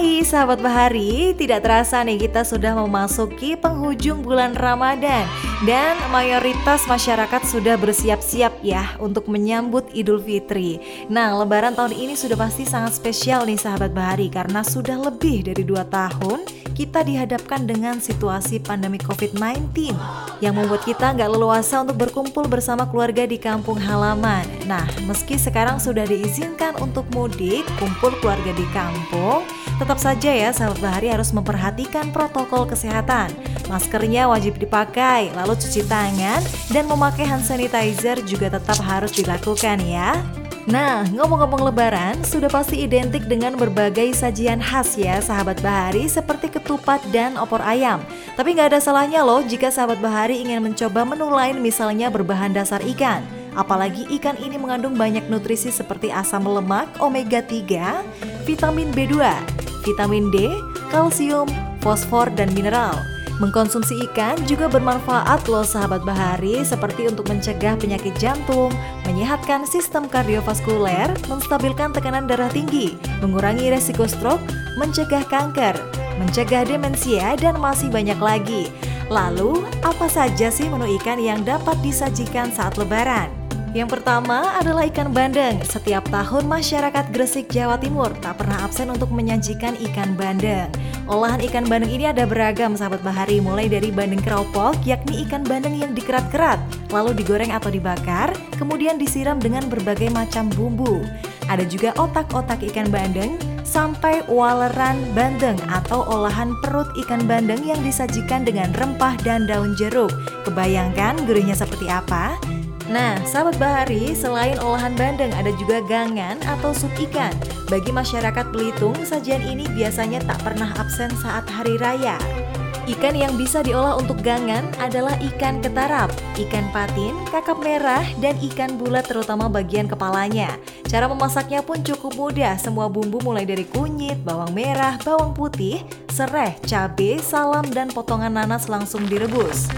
Hai sahabat Bahari, tidak terasa nih kita sudah memasuki penghujung bulan Ramadan dan mayoritas masyarakat sudah bersiap-siap ya untuk menyambut Idul Fitri. Nah, lebaran tahun ini sudah pasti sangat spesial nih sahabat Bahari karena sudah lebih dari dua tahun kita dihadapkan dengan situasi pandemi COVID-19 yang membuat kita nggak leluasa untuk berkumpul bersama keluarga di kampung halaman. Nah, meski sekarang sudah diizinkan untuk mudik, kumpul keluarga di kampung, tetap saja ya sahabat Bahari harus memperhatikan protokol kesehatan. Maskernya wajib dipakai, lalu cuci tangan, dan memakai hand sanitizer juga tetap harus dilakukan ya. Nah, ngomong-ngomong lebaran, sudah pasti identik dengan berbagai sajian khas ya sahabat Bahari seperti ketupat dan opor ayam. Tapi nggak ada salahnya loh jika sahabat Bahari ingin mencoba menu lain misalnya berbahan dasar ikan. Apalagi ikan ini mengandung banyak nutrisi seperti asam lemak, omega 3, vitamin B2, vitamin D, kalsium, fosfor, dan mineral. Mengkonsumsi ikan juga bermanfaat loh sahabat bahari seperti untuk mencegah penyakit jantung, menyehatkan sistem kardiovaskuler, menstabilkan tekanan darah tinggi, mengurangi resiko stroke, mencegah kanker, mencegah demensia, dan masih banyak lagi. Lalu, apa saja sih menu ikan yang dapat disajikan saat lebaran? Yang pertama adalah ikan bandeng. Setiap tahun masyarakat Gresik, Jawa Timur tak pernah absen untuk menyajikan ikan bandeng. Olahan ikan bandeng ini ada beragam sahabat bahari, mulai dari bandeng keropok, yakni ikan bandeng yang dikerat-kerat, lalu digoreng atau dibakar, kemudian disiram dengan berbagai macam bumbu. Ada juga otak-otak ikan bandeng, sampai waleran bandeng atau olahan perut ikan bandeng yang disajikan dengan rempah dan daun jeruk. Kebayangkan gurihnya seperti apa? Nah, sahabat Bahari, selain olahan bandeng ada juga gangan atau sup ikan. Bagi masyarakat Belitung, sajian ini biasanya tak pernah absen saat hari raya. Ikan yang bisa diolah untuk gangan adalah ikan ketarap, ikan patin, kakap merah, dan ikan bulat terutama bagian kepalanya. Cara memasaknya pun cukup mudah, semua bumbu mulai dari kunyit, bawang merah, bawang putih, serai, cabai, salam, dan potongan nanas langsung direbus.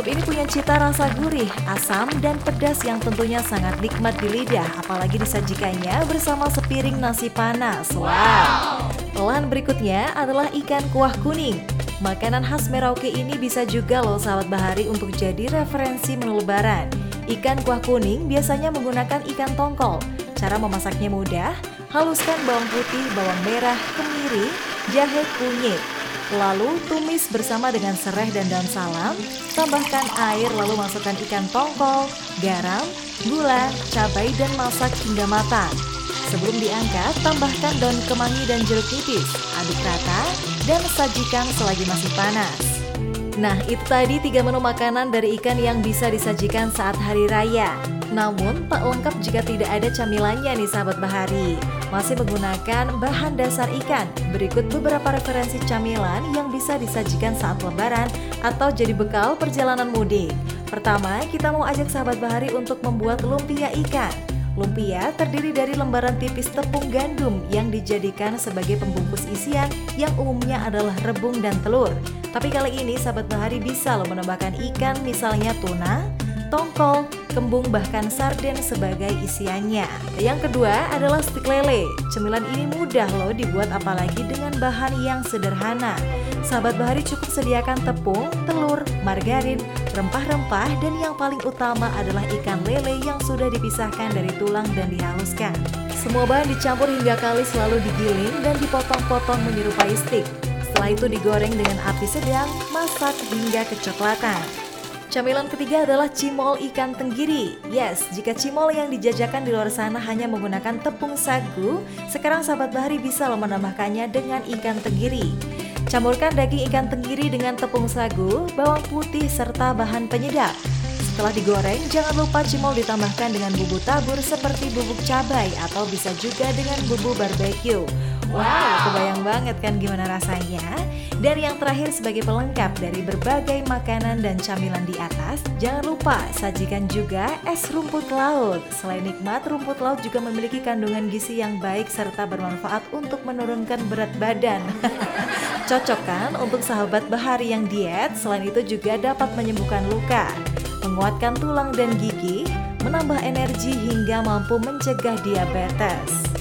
Sup ini punya cita rasa gurih, asam, dan pedas yang tentunya sangat nikmat di lidah, apalagi disajikannya bersama sepiring nasi panas. Wow! Olahan berikutnya adalah ikan kuah kuning. Makanan khas Merauke ini bisa juga loh sahabat bahari untuk jadi referensi menu lebaran. Ikan kuah kuning biasanya menggunakan ikan tongkol. Cara memasaknya mudah, haluskan bawang putih, bawang merah, kemiri, jahe, kunyit. Lalu tumis bersama dengan serai dan daun salam, tambahkan air lalu masukkan ikan tongkol, garam, gula, cabai dan masak hingga matang. Sebelum diangkat, tambahkan daun kemangi dan jeruk nipis, aduk rata, dan sajikan selagi masih panas. Nah, itu tadi tiga menu makanan dari ikan yang bisa disajikan saat hari raya. Namun, tak lengkap jika tidak ada camilannya nih sahabat bahari. Masih menggunakan bahan dasar ikan. Berikut beberapa referensi camilan yang bisa disajikan saat lebaran atau jadi bekal perjalanan mudik. Pertama, kita mau ajak sahabat bahari untuk membuat lumpia ikan. Lumpia terdiri dari lembaran tipis tepung gandum yang dijadikan sebagai pembungkus isian yang umumnya adalah rebung dan telur. Tapi kali ini sahabat bahari bisa loh menambahkan ikan misalnya tuna, tongkol, kembung bahkan sarden sebagai isiannya. Yang kedua adalah stik lele. Cemilan ini mudah loh dibuat apalagi dengan bahan yang sederhana. Sahabat Bahari cukup sediakan tepung, telur, margarin, rempah-rempah dan yang paling utama adalah ikan lele yang sudah dipisahkan dari tulang dan dihaluskan. Semua bahan dicampur hingga kalis lalu digiling dan dipotong-potong menyerupai stik. Setelah itu digoreng dengan api sedang, masak hingga kecoklatan. Camilan ketiga adalah cimol ikan tenggiri. Yes, jika cimol yang dijajakan di luar sana hanya menggunakan tepung sagu, sekarang sahabat bahari bisa menambahkannya dengan ikan tenggiri. Campurkan daging ikan tenggiri dengan tepung sagu, bawang putih, serta bahan penyedap. Setelah digoreng, jangan lupa cimol ditambahkan dengan bumbu tabur seperti bubuk cabai atau bisa juga dengan bumbu barbeque. Wow, kebayang banget kan gimana rasanya? Dan yang terakhir sebagai pelengkap dari berbagai makanan dan camilan di atas, jangan lupa sajikan juga es rumput laut. Selain nikmat, rumput laut juga memiliki kandungan gizi yang baik serta bermanfaat untuk menurunkan berat badan. Cocok kan untuk sahabat bahari yang diet, selain itu juga dapat menyembuhkan luka, menguatkan tulang dan gigi, menambah energi hingga mampu mencegah diabetes.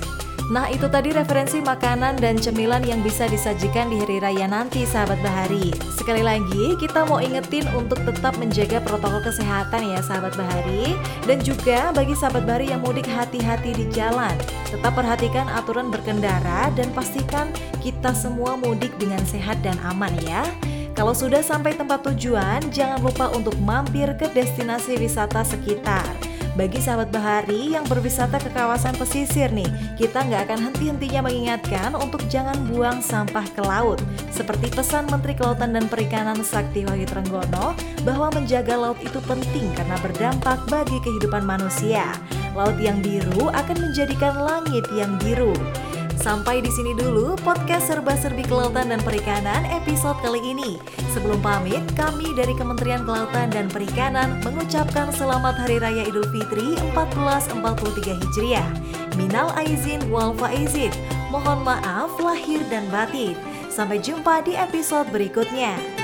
Nah itu tadi referensi makanan dan cemilan yang bisa disajikan di hari raya nanti sahabat Bahari. Sekali lagi kita mau ingetin untuk tetap menjaga protokol kesehatan ya sahabat Bahari. Dan juga bagi sahabat Bahari yang mudik hati-hati di jalan. Tetap perhatikan aturan berkendara dan pastikan kita semua mudik dengan sehat dan aman ya. Kalau sudah sampai tempat tujuan, jangan lupa untuk mampir ke destinasi wisata sekitar. Bagi sahabat bahari yang berwisata ke kawasan pesisir nih, kita nggak akan henti-hentinya mengingatkan untuk jangan buang sampah ke laut. Seperti pesan Menteri Kelautan dan Perikanan Sakti Wahyu Trenggono bahwa menjaga laut itu penting karena berdampak bagi kehidupan manusia. Laut yang biru akan menjadikan langit yang biru. Sampai di sini dulu podcast serba-serbi kelautan dan perikanan episode kali ini. Sebelum pamit, kami dari Kementerian Kelautan dan Perikanan mengucapkan selamat Hari Raya Idul Fitri 1443 Hijriah. Minal aizin wal faizin. Mohon maaf lahir dan batin. Sampai jumpa di episode berikutnya.